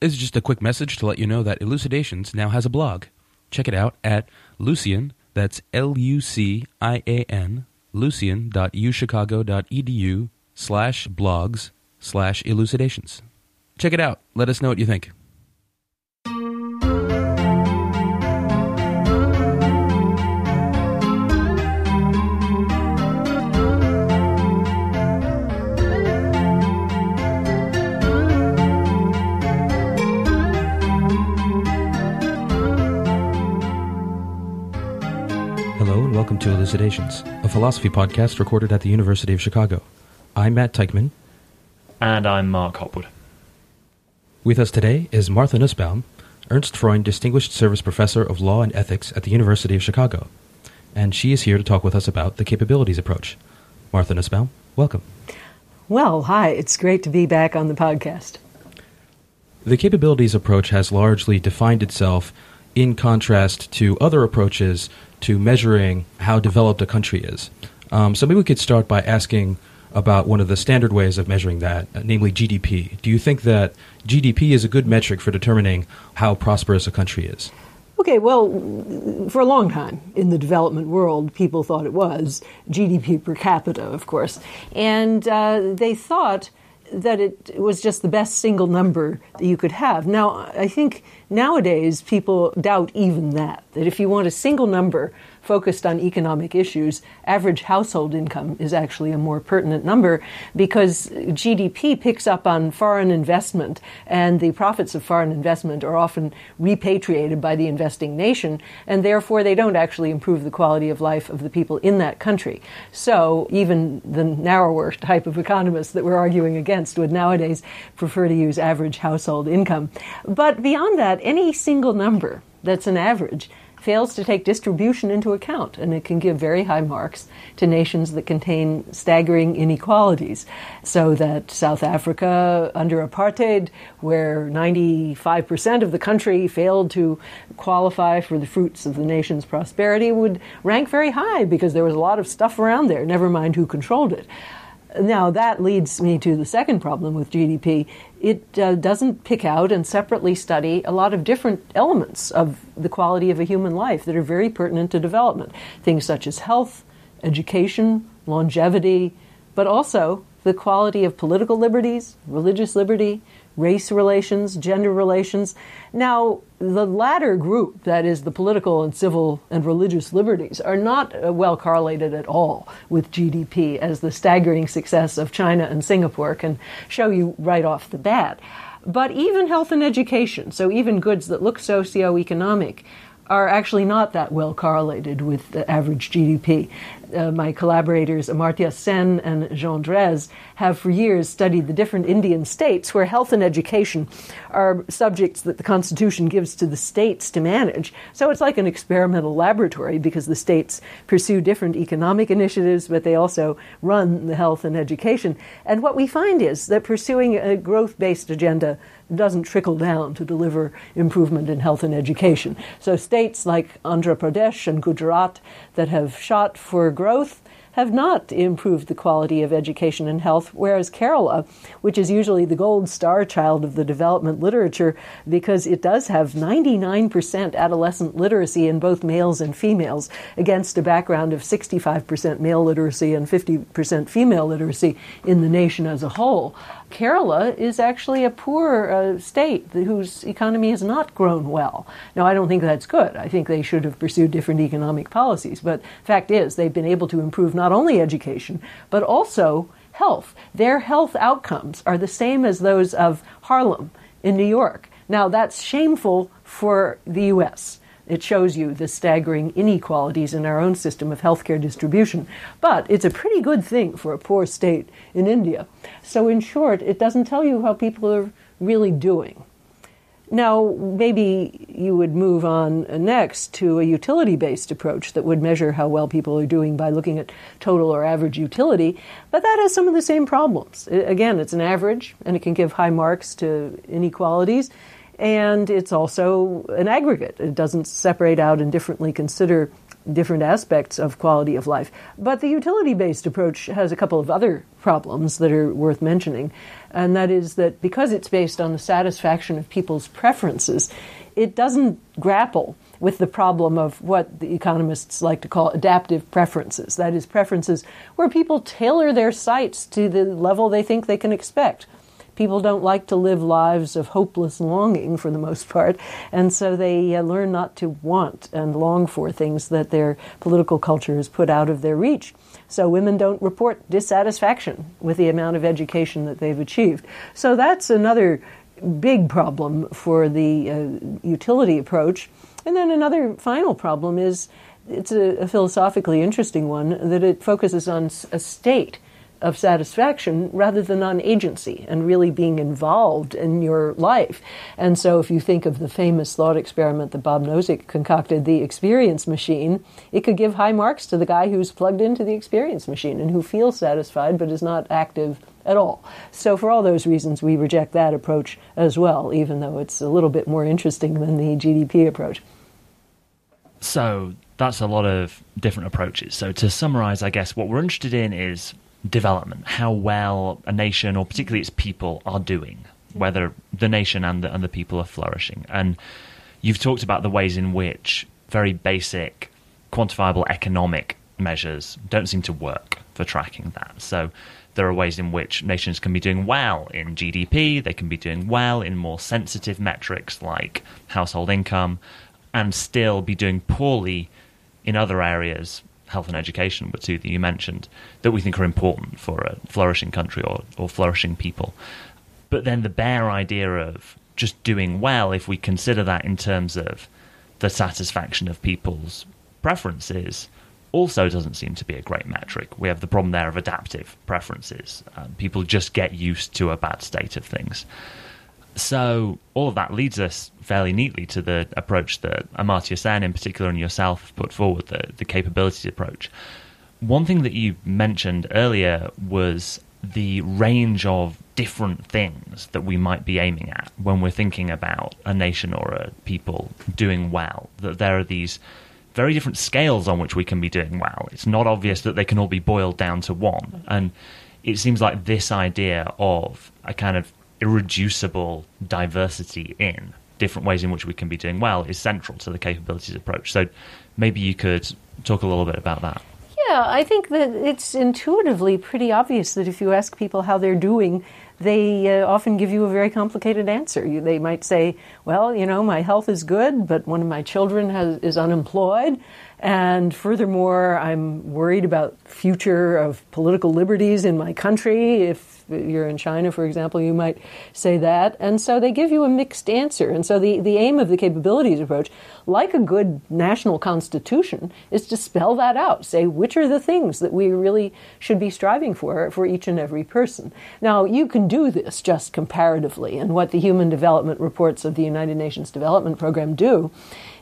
This is just a quick message to let you know that Elucidations now has a blog. Check it out at Lucian, that's L U C I A N, lucian.uchicago.edu slash blogs slash elucidations. Check it out. Let us know what you think. Welcome to Elucidations, a philosophy podcast recorded at the University of Chicago. I'm Matt Teichman. And I'm Mark Hopwood. With us today is Martha Nussbaum, Ernst Freund Distinguished Service Professor of Law and Ethics at the University of Chicago. And she is here to talk with us about the capabilities approach. Martha Nussbaum, welcome. Well, hi. It's great to be back on the podcast. The capabilities approach has largely defined itself in contrast to other approaches to measuring how developed a country is. Um, so maybe we could start by asking about one of the standard ways of measuring that, uh, namely GDP. Do you think that GDP is a good metric for determining how prosperous a country is? Okay, well, for a long time in the development world, people thought it was GDP per capita, of course. And uh, they thought that it was just the best single number that you could have. Now, I think nowadays people doubt even that, that if you want a single number focused on economic issues, average household income is actually a more pertinent number because GDP picks up on foreign investment, and the profits of foreign investment are often repatriated by the investing nation, and therefore they don't actually improve the quality of life of the people in that country. So even the narrower type of economists that we're arguing against would nowadays prefer to use average household income. But beyond that, any single number that's an average fails to take distribution into account, and it can give very high marks to nations that contain staggering inequalities. So that South Africa, under apartheid, where 95% of the country failed to qualify for the fruits of the nation's prosperity, would rank very high because there was a lot of stuff around there, never mind who controlled it. Now, that leads me to the second problem with GDP. It uh, doesn't pick out and separately study a lot of different elements of the quality of a human life that are very pertinent to development. Things such as health, education, longevity, but also the quality of political liberties, religious liberty, race relations, gender relations. Now, the latter group, that is the political and civil and religious liberties, are not uh, well correlated at all with GDP, as the staggering success of China and Singapore can show you right off the bat. But even health and education, so even goods that look socioeconomic, are actually not that well correlated with the average GDP. Uh, my collaborators Amartya Sen and Jean Drèze have for years studied the different Indian states where health and education are subjects that the Constitution gives to the states to manage. So it's like an experimental laboratory because the states pursue different economic initiatives, but they also run the health and education. And what we find is that pursuing a growth based agenda doesn't trickle down to deliver improvement in health and education. So states like Andhra Pradesh and Gujarat that have shot for growth have not improved the quality of education and health, whereas Kerala, which is usually the gold star child of the development literature because it does have 99% adolescent literacy in both males and females, against a background of 65% male literacy and 50% female literacy in the nation as a whole. Kerala is actually a poor uh, state whose economy has not grown well. Now, I don't think that's good. I think they should have pursued different economic policies. But fact is, they've been able to improve not only education, but also health. Their health outcomes are the same as those of Harlem in New York. Now, that's shameful for the U.S. It shows you the staggering inequalities in our own system of healthcare distribution. But it's a pretty good thing for a poor state in India. So, in short, it doesn't tell you how people are really doing. Now, maybe you would move on next to a utility based approach that would measure how well people are doing by looking at total or average utility, but that has some of the same problems. Again, it's an average and it can give high marks to inequalities and it's also an aggregate. It doesn't separate out and differently consider different aspects of quality of life. But the utility based approach has a couple of other problems that are worth mentioning, and that is that because it's based on the satisfaction of people's preferences, it doesn't grapple with the problem of what the economists like to call adaptive preferences. That is, preferences where people tailor their sights to the level they think they can expect. People don't like to live lives of hopeless longing for the most part, and so they uh, learn not to want and long for things that their political culture has put out of their reach. So women don't report dissatisfaction with the amount of education that they've achieved. So that's another big problem for the uh, utility approach. And then another final problem is it's a, a philosophically interesting one that it focuses on a state of satisfaction rather than on agency and really being involved in your life. And so, if you think of the famous thought experiment that Bob Nozick concocted, the experience machine, it could give high marks to the guy who's plugged into the experience machine and who feels satisfied but is not active at all. So, for all those reasons, we reject that approach as well, even though it's a little bit more interesting than the GDP approach. So, that's a lot of different approaches. So, to summarize, I guess what we're interested in is development, how well a nation or particularly its people are doing, whether the nation and the, and the people are flourishing. And you've talked about the ways in which very basic, quantifiable economic measures don't seem to work for tracking that. So there are ways in which nations can be doing well in GDP, they can be doing well in more sensitive metrics like household income, and still be doing poorly in other areas health and education were two that you mentioned that we think are important for a flourishing country or, or flourishing people. But then the bare idea of just doing well, if we consider that in terms of the satisfaction of people's preferences, also doesn't seem to be a great metric. We have the problem there of adaptive preferences. Um, people just get used to a bad state of things. So all of that leads us fairly neatly to the approach that Amartya Sen in particular and yourself put forward, the, the capabilities approach. One thing that you mentioned earlier was the range of different things that we might be aiming at when we're thinking about a nation or a people doing well. That there are these very different scales on which we can be doing well. It's not obvious that they can all be boiled down to one. And it seems like this idea of a kind of irreducible diversity in different ways in which we can be doing well is central to the capabilities approach. So maybe you could talk a little bit about that. Yeah, I think that it's intuitively pretty obvious that if you ask people how they're doing, they uh, often give you a very complicated answer. You, they might say, "Well, you know, my health is good, but one of my children has, is unemployed, and furthermore, I'm worried about future of political liberties in my country. If you're in China, for example, you might say that. And so they give you a mixed answer. And so the, the aim of the capabilities approach, like a good national constitution, is to spell that out. Say which are the things that we really should be striving for for each and every person. Now, you can do this just comparatively. And what the Human Development Reports of the United Nations Development Program do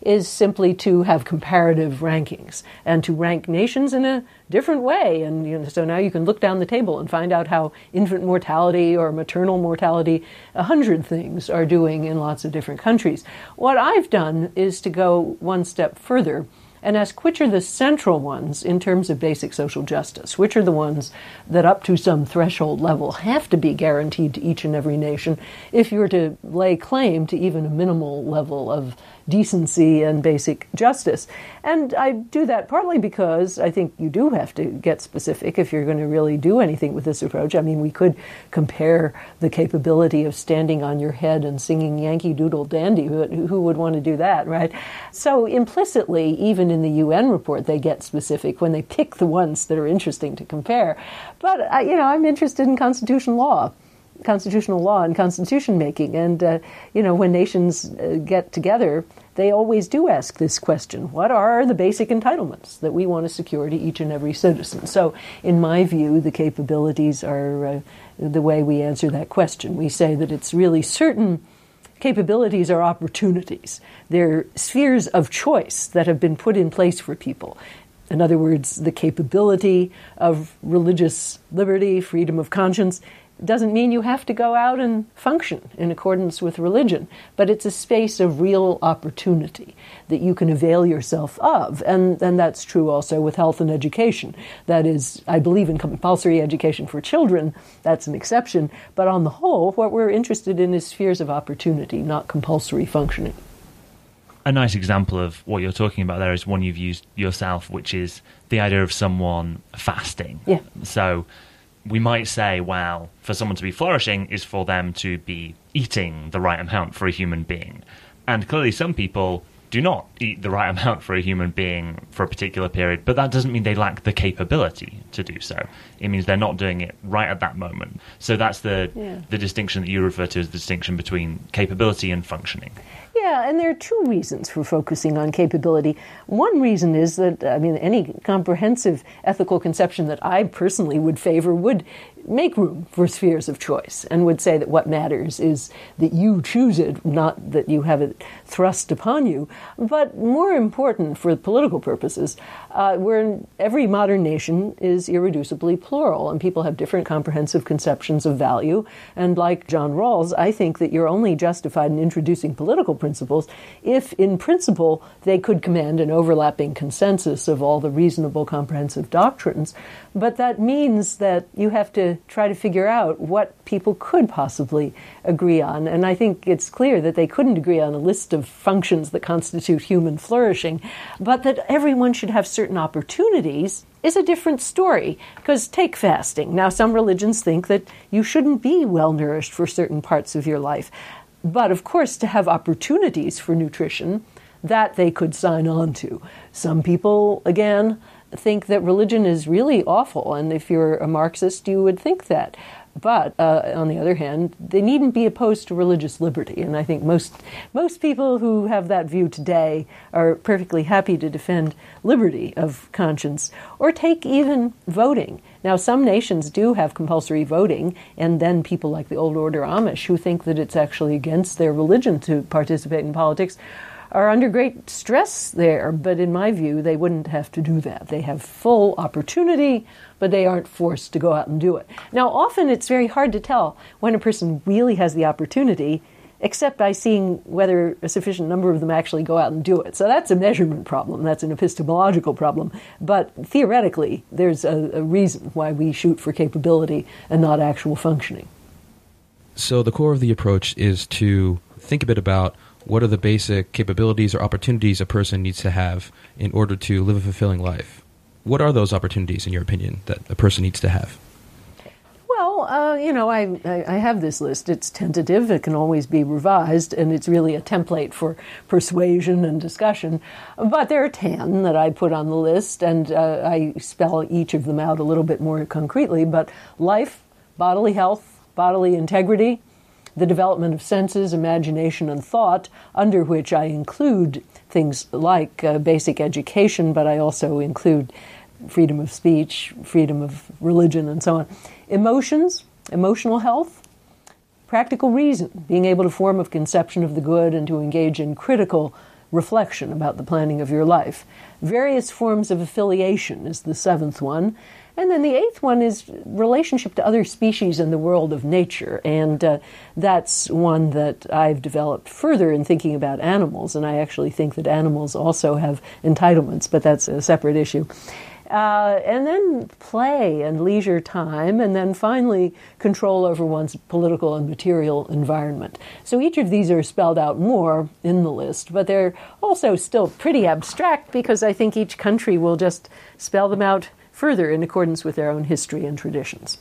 is simply to have comparative rankings and to rank nations in a different way. And you know, so now you can look down the table and find out how infant mortality or maternal mortality, a hundred things are doing in lots of different countries. What I've done is to go one step further and ask which are the central ones in terms of basic social justice, which are the ones that up to some threshold level have to be guaranteed to each and every nation if you're to lay claim to even a minimal level of decency and basic justice. And I do that partly because I think you do have to get specific if you're going to really do anything with this approach. I mean, we could compare the capability of standing on your head and singing Yankee Doodle Dandy, but who would want to do that, right? So implicitly, even in the UN report, they get specific when they pick the ones that are interesting to compare. But, you know, I'm interested in constitutional law constitutional law and constitution making. And, uh, you know, when nations uh, get together, they always do ask this question What are the basic entitlements that we want to secure to each and every citizen? So, in my view, the capabilities are uh, the way we answer that question. We say that it's really certain capabilities are opportunities. They're spheres of choice that have been put in place for people. In other words, the capability of religious liberty, freedom of conscience, doesn't mean you have to go out and function in accordance with religion, but it's a space of real opportunity that you can avail yourself of. And, and that's true also with health and education. That is, I believe in compulsory education for children, that's an exception, but on the whole, what we're interested in is spheres of opportunity, not compulsory functioning. A nice example of what you're talking about there is one you've used yourself, which is the idea of someone fasting. Yeah. So we might say, well, for someone to be flourishing is for them to be eating the right amount for a human being. And clearly, some people do not eat the right amount for a human being for a particular period, but that doesn't mean they lack the capability to do so. It means they're not doing it right at that moment. So that's the Yeah. the distinction that you refer to as the distinction between capability and functioning. Yeah, and there are two reasons for focusing on capability. One reason is that, I mean, any comprehensive ethical conception that I personally would favor would make room for spheres of choice and would say that what matters is that you choose it, not that you have it thrust upon you. But more important for political purposes, uh, where every modern nation is irreducibly plural and people have different comprehensive conceptions of value. And like John Rawls, I think that you're only justified in introducing political principles if, in principle, they could command an overlapping consensus of all the reasonable comprehensive doctrines. But that means that you have to try to figure out what people could possibly agree on. And I think it's clear that they couldn't agree on a list of functions that constitute human flourishing, but that everyone should have certain opportunities is a different story. Because take fasting. Now, some religions think that you shouldn't be well nourished for certain parts of your life. But of course, to have opportunities for nutrition, that they could sign on to. Some people, again, think that religion is really awful, and if you're a Marxist, you would think that. But uh, on the other hand, they needn't be opposed to religious liberty, and I think most most people who have that view today are perfectly happy to defend liberty of conscience or take even voting. Now, some nations do have compulsory voting, and then people like the Old Order Amish, who think that it's actually against their religion to participate in politics, are under great stress there. But in my view, they wouldn't have to do that. They have full opportunity, but they aren't forced to go out and do it. Now, often it's very hard to tell when a person really has the opportunity. Except by seeing whether a sufficient number of them actually go out and do it. So that's a measurement problem. That's an epistemological problem. But theoretically, there's a, a reason why we shoot for capability and not actual functioning. So the core of the approach is to think a bit about what are the basic capabilities or opportunities a person needs to have in order to live a fulfilling life. What are those opportunities, in your opinion, that a person needs to have? Well, uh, you know, I, I, I have this list. It's tentative, it can always be revised, and it's really a template for persuasion and discussion. But there are 10 that I put on the list, and uh, I spell each of them out a little bit more concretely. But life, bodily health, bodily integrity, the development of senses, imagination, and thought, under which I include things like uh, basic education, but I also include freedom of speech, freedom of religion, and so on. Emotions, emotional health, practical reason, being able to form a conception of the good and to engage in critical reflection about the planning of your life. Various forms of affiliation is the seventh one. And then the eighth one is relationship to other species in the world of nature. And uh, that's one that I've developed further in thinking about animals. And I actually think that animals also have entitlements, but that's a separate issue. Uh, and then play and leisure time, and then finally control over one's political and material environment. So each of these are spelled out more in the list, but they're also still pretty abstract because I think each country will just spell them out further in accordance with their own history and traditions.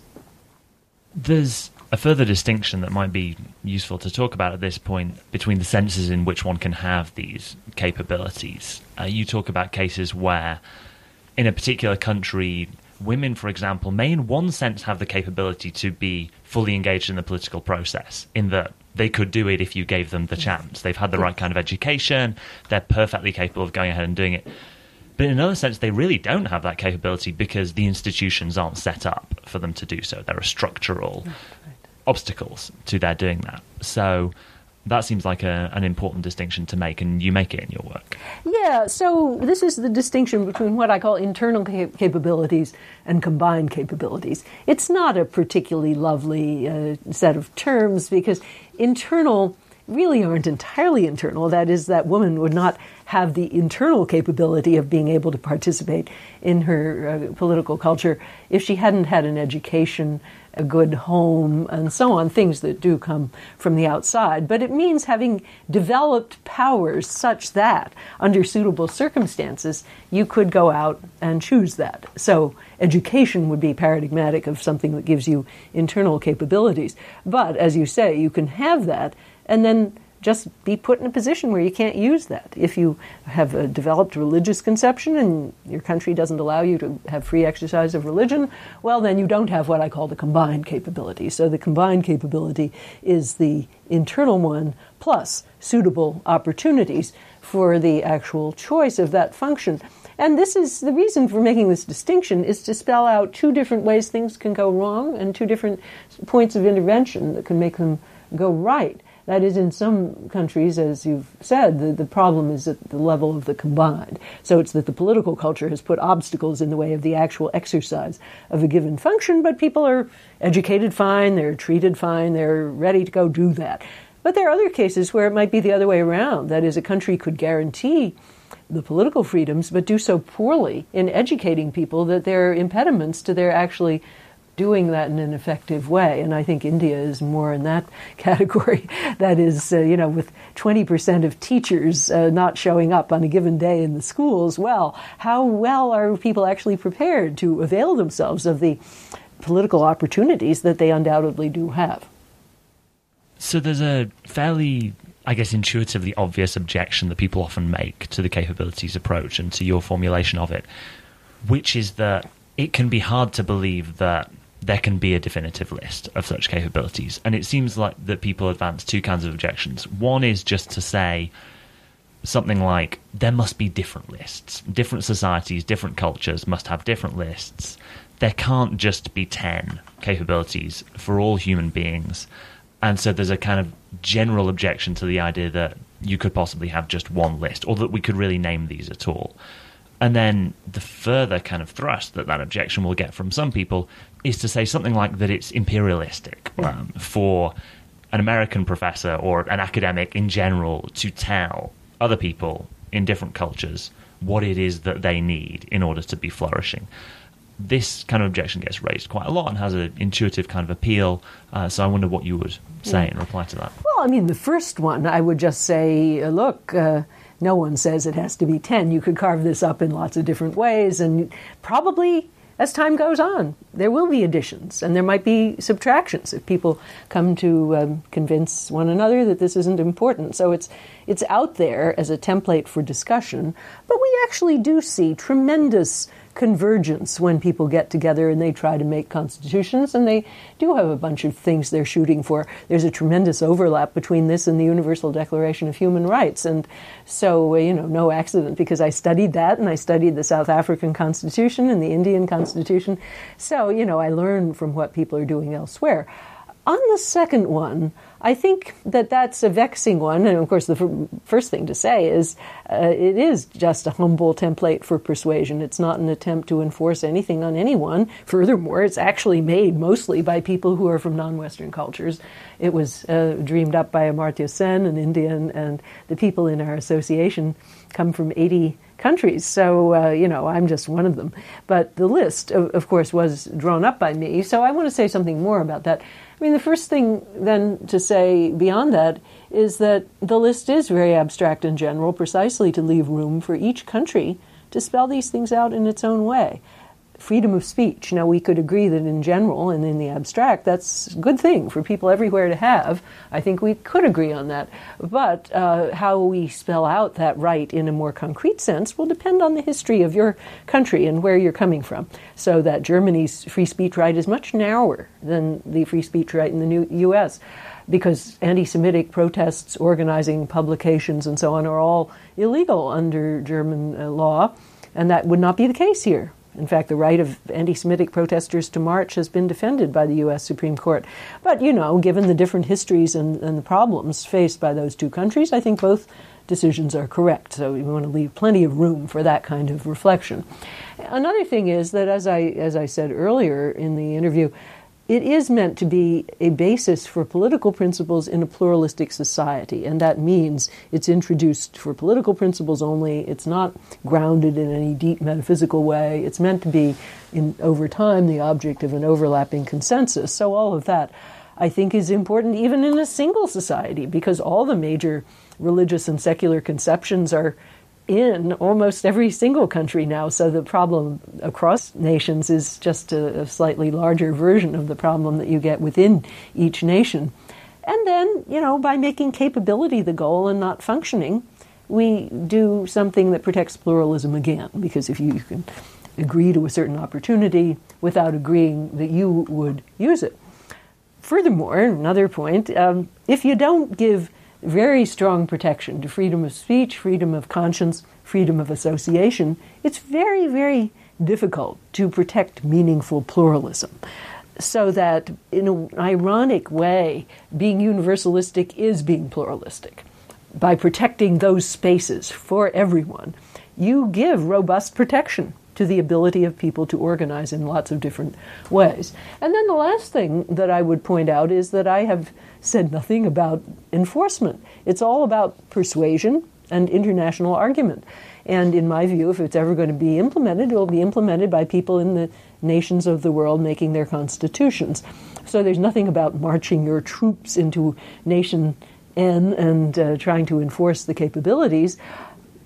There's a further distinction that might be useful to talk about at this point between the senses in which one can have these capabilities. Uh, you talk about cases where, in a particular country, women, for example, may in one sense have the capability to be fully engaged in the political process, in that they could do it if you gave them the chance. They've had the right kind of education, they're perfectly capable of going ahead and doing it. But in another sense, they really don't have that capability because the institutions aren't set up for them to do so. There are structural obstacles to their doing that. So, that seems like a, an important distinction to make, and you make it in your work. Yeah, so this is the distinction between what I call internal cap- capabilities and combined capabilities. It's not a particularly lovely uh, set of terms because internal really aren't entirely internal. That is, that woman would not have the internal capability of being able to participate in her uh, political culture if she hadn't had an education a good home, and so on, things that do come from the outside. But it means having developed powers such that, under suitable circumstances, you could go out and choose that. So, education would be paradigmatic of something that gives you internal capabilities. But, as you say, you can have that and then just be put in a position where you can't use that. If you have a developed religious conception and your country doesn't allow you to have free exercise of religion, well, then you don't have what I call the combined capability. So the combined capability is the internal one plus suitable opportunities for the actual choice of that function. And this is the reason for making this distinction is to spell out two different ways things can go wrong and two different points of intervention that can make them go right. That is, in some countries, as you've said, the, the problem is at the level of the combined. So it's that the political culture has put obstacles in the way of the actual exercise of a given function, but people are educated fine, they're treated fine, they're ready to go do that. But there are other cases where it might be the other way around. That is, a country could guarantee the political freedoms, but do so poorly in educating people that there are impediments to their actually doing that in an effective way. And I think India is more in that category. that is, uh, you know, with 20% of teachers uh, not showing up on a given day in the schools, well, how well are people actually prepared to avail themselves of the political opportunities that they undoubtedly do have? So there's a fairly I guess, intuitively obvious objection that people often make to the capabilities approach and to your formulation of it, which is that it can be hard to believe that there can be a definitive list of such capabilities. And it seems like that people advance two kinds of objections. One is just to say something like there must be different lists. Different societies, different cultures must have different lists. There can't just be 10 capabilities for all human beings. And so there's a kind of general objection to the idea that you could possibly have just one list or that we could really name these at all. And then the further kind of thrust that that objection will get from some people is to say something like that it's imperialistic um, for an American professor or an academic in general to tell other people in different cultures what it is that they need in order to be flourishing. This kind of objection gets raised quite a lot and has an intuitive kind of appeal. Uh, so I wonder what you would say yeah. in reply to that. Well, I mean, the first one, I would just say, uh, look, uh, no one says it has to be 10. You could carve this up in lots of different ways, and probably as time goes on, there will be additions and there might be subtractions if people come to um, convince one another that this isn't important. So it's it's out there as a template for discussion, but we actually do see tremendous convergence when people get together and they try to make constitutions, and they do have a bunch of things they're shooting for. There's a tremendous overlap between this and the Universal Declaration of Human Rights, and so uh, you know, no accident because I studied that and I studied the South African Constitution and the Indian Constitution. So you know, I learn from what people are doing elsewhere. On the second one, I think that that's a vexing one. And of course, the first thing to say is uh, it is just a humble template for persuasion. It's not an attempt to enforce anything on anyone. Furthermore, it's actually made mostly by people who are from non Western cultures. It was uh, dreamed up by Amartya Sen, an Indian, and the people in our association come from 80 countries. So, uh, you know, I'm just one of them. But the list, of, of, course, was drawn up by me. So I want to say something more about that. I mean, the first thing then to say beyond that is that the list is very abstract and general, precisely to leave room for each country to spell these things out in its own way freedom of speech. Now, we could agree that in general and in the abstract, that's a good thing for people everywhere to have. I think we could agree on that. But uh, how we spell out that right in a more concrete sense will depend on the history of your country and where you're coming from. So that Germany's free speech right is much narrower than the free speech right in the new U.S. Because anti Semitic protests, organizing publications, and so on are all illegal under German uh, law, and that would not be the case here In fact, the right of anti Semitic protesters to march has been defended by the U.S. Supreme Court. But, you know, given the different histories and, and the problems faced by those two countries, I think both decisions are correct. So we want to leave plenty of room for that kind of reflection. Another thing is that, as I, as I said earlier in the interview, it is meant to be a basis for political principles in a pluralistic society, and that means it's introduced for political principles only. It's not grounded in any deep metaphysical way. It's meant to be, in, over time, the object of an overlapping consensus. So, all of that, I think, is important even in a single society because all the major religious and secular conceptions are in almost every single country now. So the problem across nations is just a, a, slightly larger version of the problem that you get within each nation. And then, you know, by making capability the goal and not functioning, we do something that protects pluralism again. Because if you, you can agree to a certain opportunity without agreeing that you would use it. Furthermore, another point, um, if you don't give very strong protection to freedom of speech, freedom of conscience, freedom of association, it's very, very difficult to protect meaningful pluralism. So that, in an ironic way, being universalistic is being pluralistic. By protecting those spaces for everyone, you give robust protection to the ability of people to organize in lots of different ways. And then the last thing that I would point out is that I have said nothing about enforcement. It's all about persuasion and international argument. And in my view, if it's ever going to be implemented, it will be implemented by people in the nations of the world making their constitutions. So there's nothing about marching your troops into nation N and uh, trying to enforce the capabilities.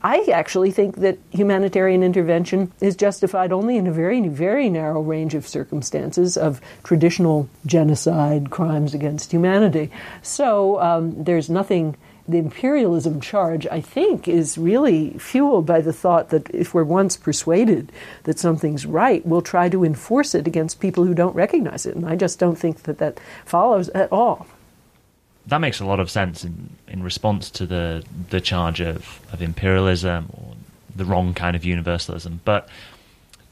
I actually think that humanitarian intervention is justified only in a very, very narrow range of circumstances of traditional genocide, crimes against humanity. So um, there's nothing. The imperialism charge, I think, is really fueled by the thought that if we're once persuaded that something's right, we'll try to enforce it against people who don't recognize it. And I just don't think that that follows at all that makes a lot of sense in, in response to the the charge of, of imperialism or the wrong kind of universalism. But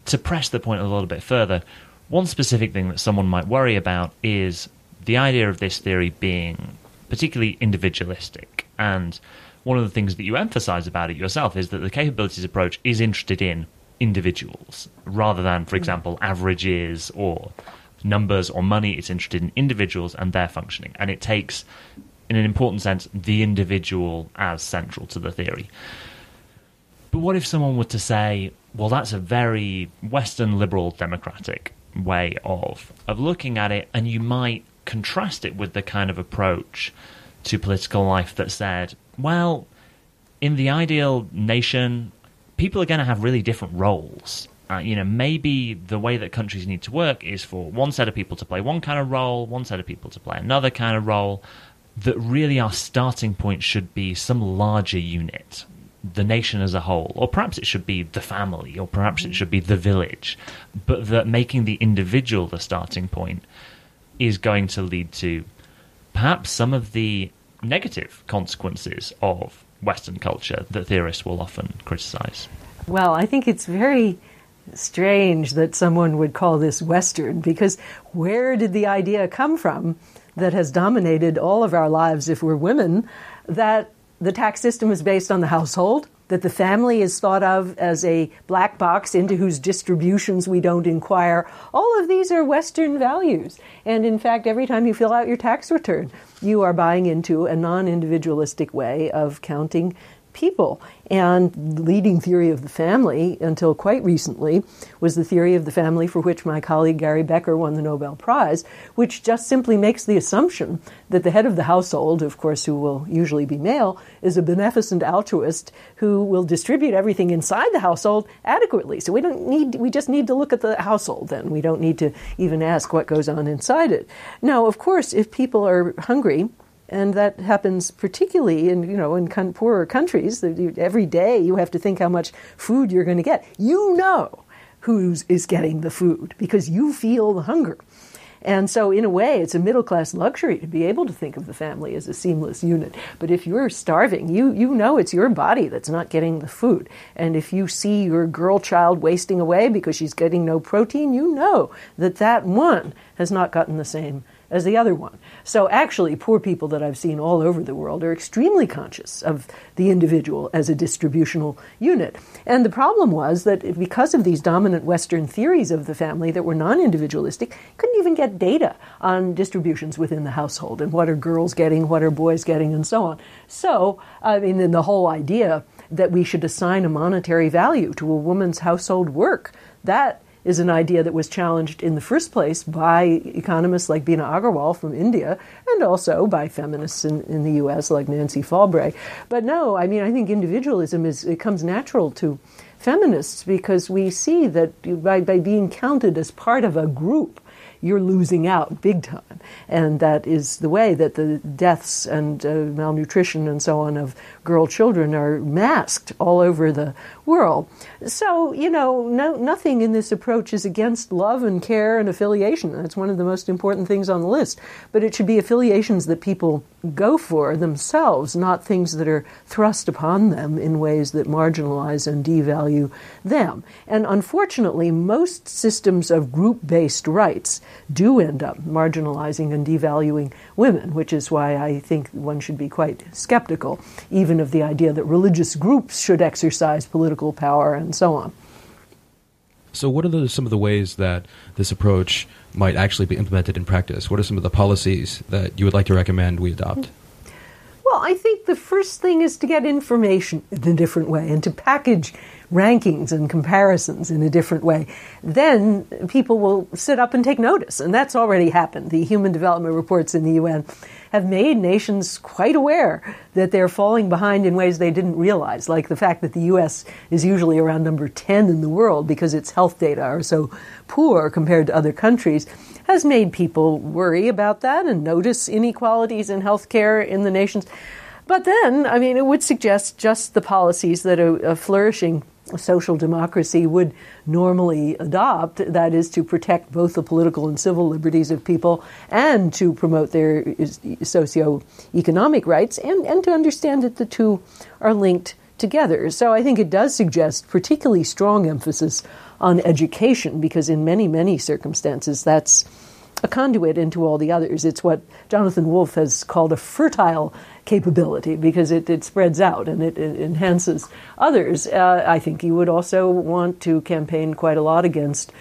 to press the point a little bit further, one specific thing that someone might worry about is the idea of this theory being particularly individualistic. And one of the things that you emphasize about it yourself is that the capabilities approach is interested in individuals rather than, for hmm. example, averages or numbers or money. It's interested in individuals and their functioning. And it takes, in an important sense, the individual as central to the theory. But what if someone were to say, well, that's a very Western liberal democratic way of, of looking at it, and you might contrast it with the kind of approach to political life that said, well, in the ideal nation, people are going to have really different roles uh, you know, maybe the way that countries need to work is for one set of people to play one kind of role, one set of people to play another kind of role. That really our starting point should be some larger unit, the nation as a whole, or perhaps it should be the family, or perhaps it should be the village. But that making the individual the starting point is going to lead to perhaps some of the negative consequences of Western culture that theorists will often criticize. Well, I think it's very strange that someone would call this Western because where did the idea come from that has dominated all of our lives if we're women that the tax system is based on the household? That the family is thought of as a black box into whose distributions we don't inquire. All of these are Western values. And in fact, every time you fill out your tax return, you are buying into a non individualistic way of counting people. And leading theory of the family, until quite recently, was the theory of the family for which my colleague Gary Becker won the Nobel Prize, which just simply makes the assumption that the head of the household, of course, who will usually be male, is a beneficent altruist who will distribute everything inside the household adequately. So we don't need, we just need to look at the household then. We don't need to even ask what goes on inside it. Now, of course, if people are hungry, and that happens particularly in you know in con- poorer countries. Every day you have to think how much food you're going to get. You know who is getting the food because you feel the hunger. And so, in a way, it's a middle class luxury to be able to think of the family as a seamless unit. But if you're starving, you, you know it's your body that's not getting the food. And if you see your girl child wasting away because she's getting no protein, you know that that one has not gotten the same as the other one. So, actually, poor people that I've seen all over the world are extremely conscious of the individual as a distributional unit. And the problem was that because of these dominant Western theories of the family that were non individualistic, couldn't even get data on distributions within the household and what are girls getting, what are boys getting, and so on. So, I mean, then the whole idea that we should assign a monetary value to a woman's household work, that is an idea that was challenged in the first place by economists like Bina Agarwal from India and also by feminists in, in the US like Nancy Folbre. But no, I mean, I think individualism is, it comes natural to feminists because we see that by, by being counted as part of a group, you're losing out big time. And that is the way that the deaths and uh, malnutrition and so on of girl children are masked all over the world. So, you know, no, nothing in this approach is against love and care and affiliation. That's one of the most important things on the list. But it should be affiliations that people go for themselves, not things that are thrust upon them in ways that marginalize and devalue them. And unfortunately, most systems of group based rights do end up marginalizing and devaluing women, which is why I think one should be quite skeptical, even of the idea that religious groups should exercise political power and so on. So, what are the, some of the ways that this approach might actually be implemented in practice? What are some of the policies that you would like to recommend we adopt? Well, I think the first thing is to get information in a different way and to package rankings and comparisons in a different way. Then people will sit up and take notice, and that's already happened. The Human Development Reports in the UN have made nations quite aware that they're falling behind in ways they didn't realize, like the fact that the U.S. is usually around number 10 in the world because its health data are so poor compared to other countries, has made people worry about that and notice inequalities in health care in the nations. But then, I mean, it would suggest just the policies that a, a flourishing social democracy would normally adopt that is, to protect both the political and civil liberties of people and to promote their socio-economic rights and, and to understand that the two are linked together. So I think it does suggest particularly strong emphasis on education because, in many, many circumstances, that's a conduit into all the others. It's what Jonathan Wolff has called a fertile capability because it, it spreads out and it, it enhances others. Uh, I think you would also want to campaign quite a lot against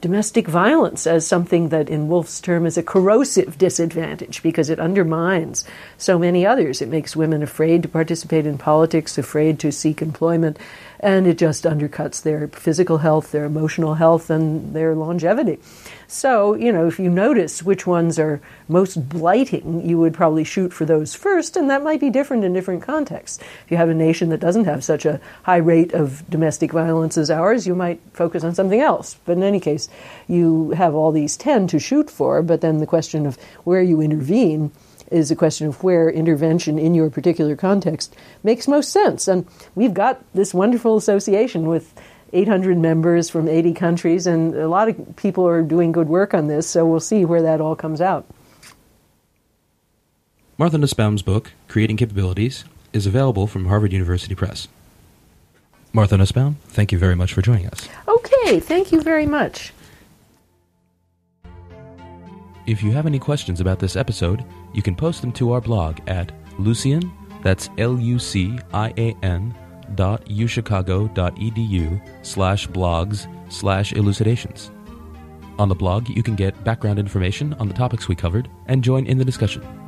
domestic violence as something that, in Wolff's term, is a corrosive disadvantage because it undermines so many others. It makes women afraid to participate in politics, afraid to seek employment, and it just undercuts their physical health, their emotional health, and their longevity. So, you know, if you notice which ones are most blighting, you would probably shoot for those first, and that might be different in different contexts. If you have a nation that doesn't have such a high rate of domestic violence as ours, you might focus on something else. But in any case, you have all these 10 to shoot for, but then the question of where you intervene is a question of where intervention in your particular context makes most sense. And we've got this wonderful association with 800 members from 80 countries, and a lot of people are doing good work on this, so we'll see where that all comes out. Martha Nussbaum's book, Creating Capabilities, is available from Harvard University Press. Martha Nussbaum, thank you very much for joining us. Okay, thank you very much. If you have any questions about this episode, you can post them to our blog at Lucian, that's L U C I A N www.uchicago.edu slash blogs slash elucidations. On the blog, you can get background information on the topics we covered and join in the discussion.